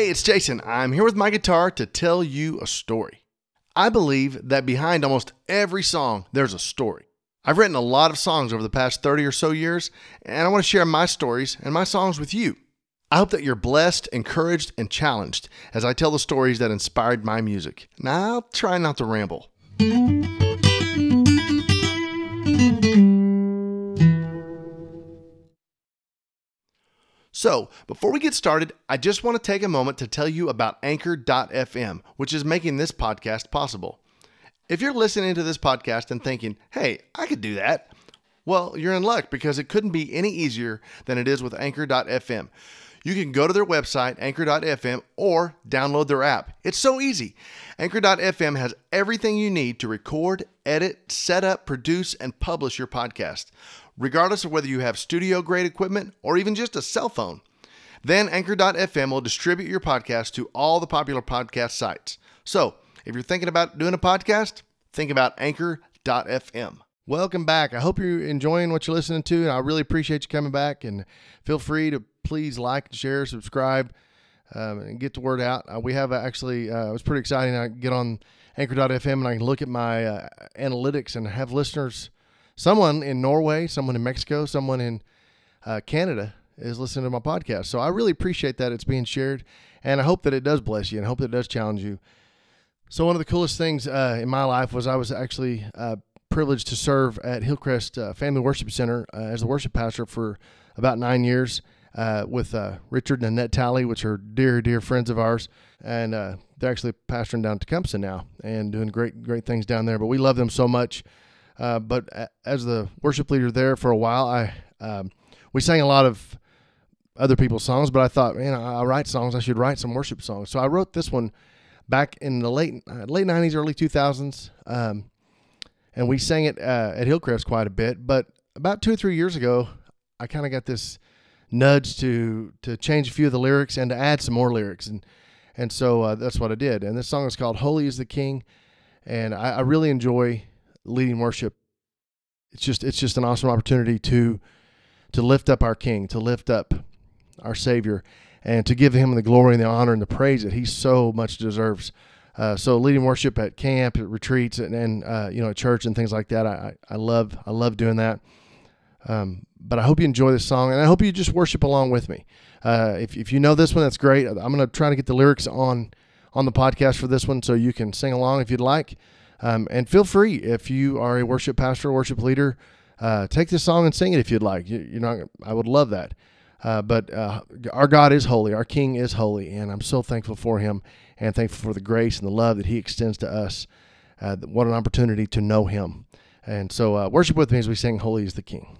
Hey, it's Jason. I'm here with my guitar to tell you a story. I believe that behind almost every song, there's a story. I've written a lot of songs over the past 30 or so years, and I want to share my stories and my songs with you. I hope that you're blessed, encouraged, and challenged as I tell the stories that inspired my music. Now, I'll try not to ramble. So, before we get started, I just want to take a moment to tell you about Anchor.fm, which is making this podcast possible. If you're listening to this podcast and thinking, hey, I could do that, well, you're in luck because it couldn't be any easier than it is with Anchor.fm. You can go to their website, Anchor.fm, or download their app. It's so easy. Anchor.fm has everything you need to record, edit, set up, produce, and publish your podcast regardless of whether you have studio grade equipment or even just a cell phone. Then Anchor.fm will distribute your podcast to all the popular podcast sites. So if you're thinking about doing a podcast, think about Anchor.fm. Welcome back. I hope you're enjoying what you're listening to, and I really appreciate you coming back. And feel free to please like, share, subscribe, um, and get the word out. Uh, we have actually, uh, it was pretty exciting. I get on Anchor.fm and I can look at my uh, analytics and have listeners someone in Norway, someone in Mexico, someone in uh, Canada is listening to my podcast. So I really appreciate that it's being shared, and I hope that it does bless you, and I hope that it does challenge you. So one of the coolest things uh, in my life was I was actually uh, privileged to serve at Hillcrest uh, Family Worship Center uh, as the worship pastor for about nine years. Uh, with Richard and Annette Talley, which are dear, dear friends of ours, and they're actually pastoring down Tecumseh now and doing great, great things down there. But we love them so much, uh, but as the worship leader there for a while, I um, we sang a lot of other people's songs, but I thought, man, I, I, write songs. I should write some worship songs. So I wrote this one back in the late uh, late '90s, early 2000s, um, and we sang it uh, at Hillcrest quite a bit. But about two or three years ago, I kind of got this nudge to to change a few of the lyrics and to add some more lyrics, and and so uh, that's what I did. And this song is called "Holy Is the King," and I, I really enjoy leading worship. It's just it's just an awesome opportunity to to lift up our King, to lift up our Savior, and to give Him the glory and the honor and the praise that He so much deserves. Uh, so leading worship at camp, at retreats, and, and uh, you know at church and things like that, I, I love I love doing that. Um, but I hope you enjoy this song, and I hope you just worship along with me. Uh, if if you know this one, that's great. I'm to try to get the lyrics on on the podcast for this one, so you can sing along if you'd like. Um, and feel free if you are a worship pastor, worship leader, uh, take this song and sing it if you'd like. You, are. I would love that. Uh, but uh, our God is holy. Our King is holy, and I'm so thankful for Him and thankful for the grace and the love that He extends to us. Uh, what an opportunity to know Him. And so, uh, worship with me as we sing "Holy is the King."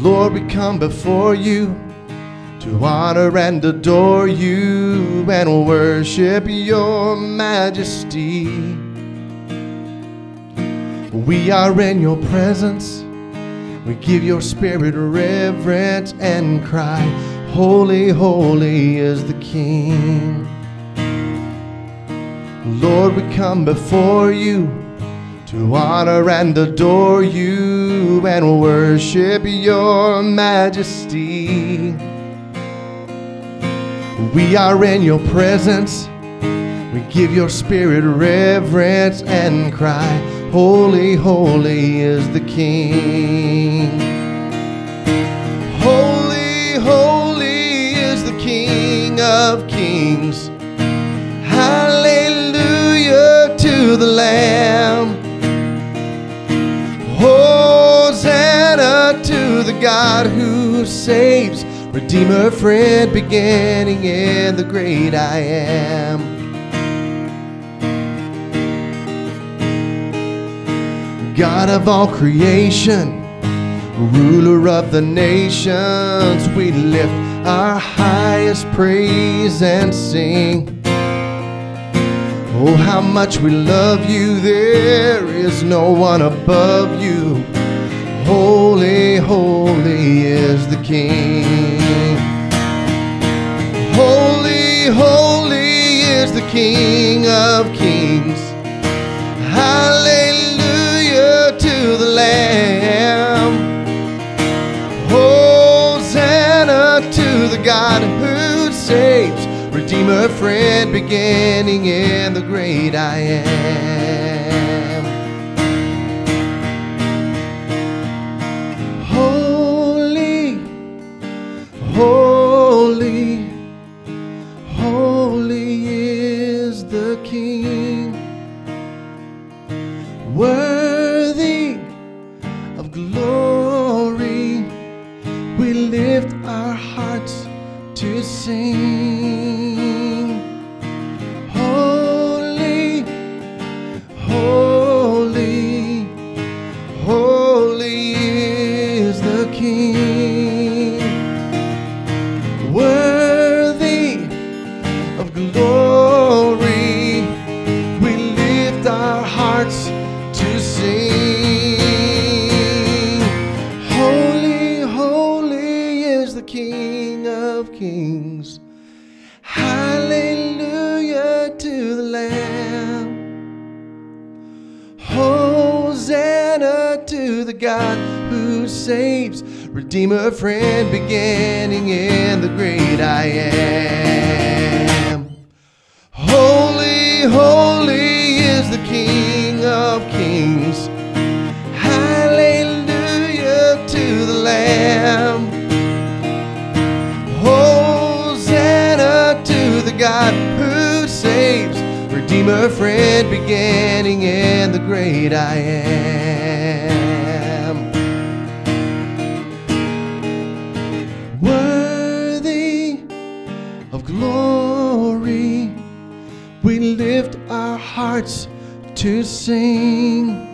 Lord, we come before you to honor and adore you and worship your majesty. We are in your presence. We give your spirit reverence and cry, Holy, holy is the King. Lord, we come before you to honor and adore you and worship your majesty. We are in your presence. We give your spirit reverence and cry, Holy, holy is the King. Holy, holy is the King of kings. Hallelujah to the Lamb. Hosanna to the God who saves Redeemer, friend, beginning in the great I am. God of all creation, ruler of the nations, we lift our highest praise and sing. Oh, how much we love you, there is no one above you. Holy, holy holy is the King. Holy, holy is the King of Kings. Hallelujah to the Lamb. Hosanna to the God who saves, Redeemer, friend, beginning in the great I am. Worthy the God who saves, Redeemer, friend, beginning and the great I am. Holy, holy is the King of Kings. Hallelujah to the Lamb. Hosanna to the God who saves, Redeemer, friend, beginning and the great I am. Glory, we lift our hearts to sing.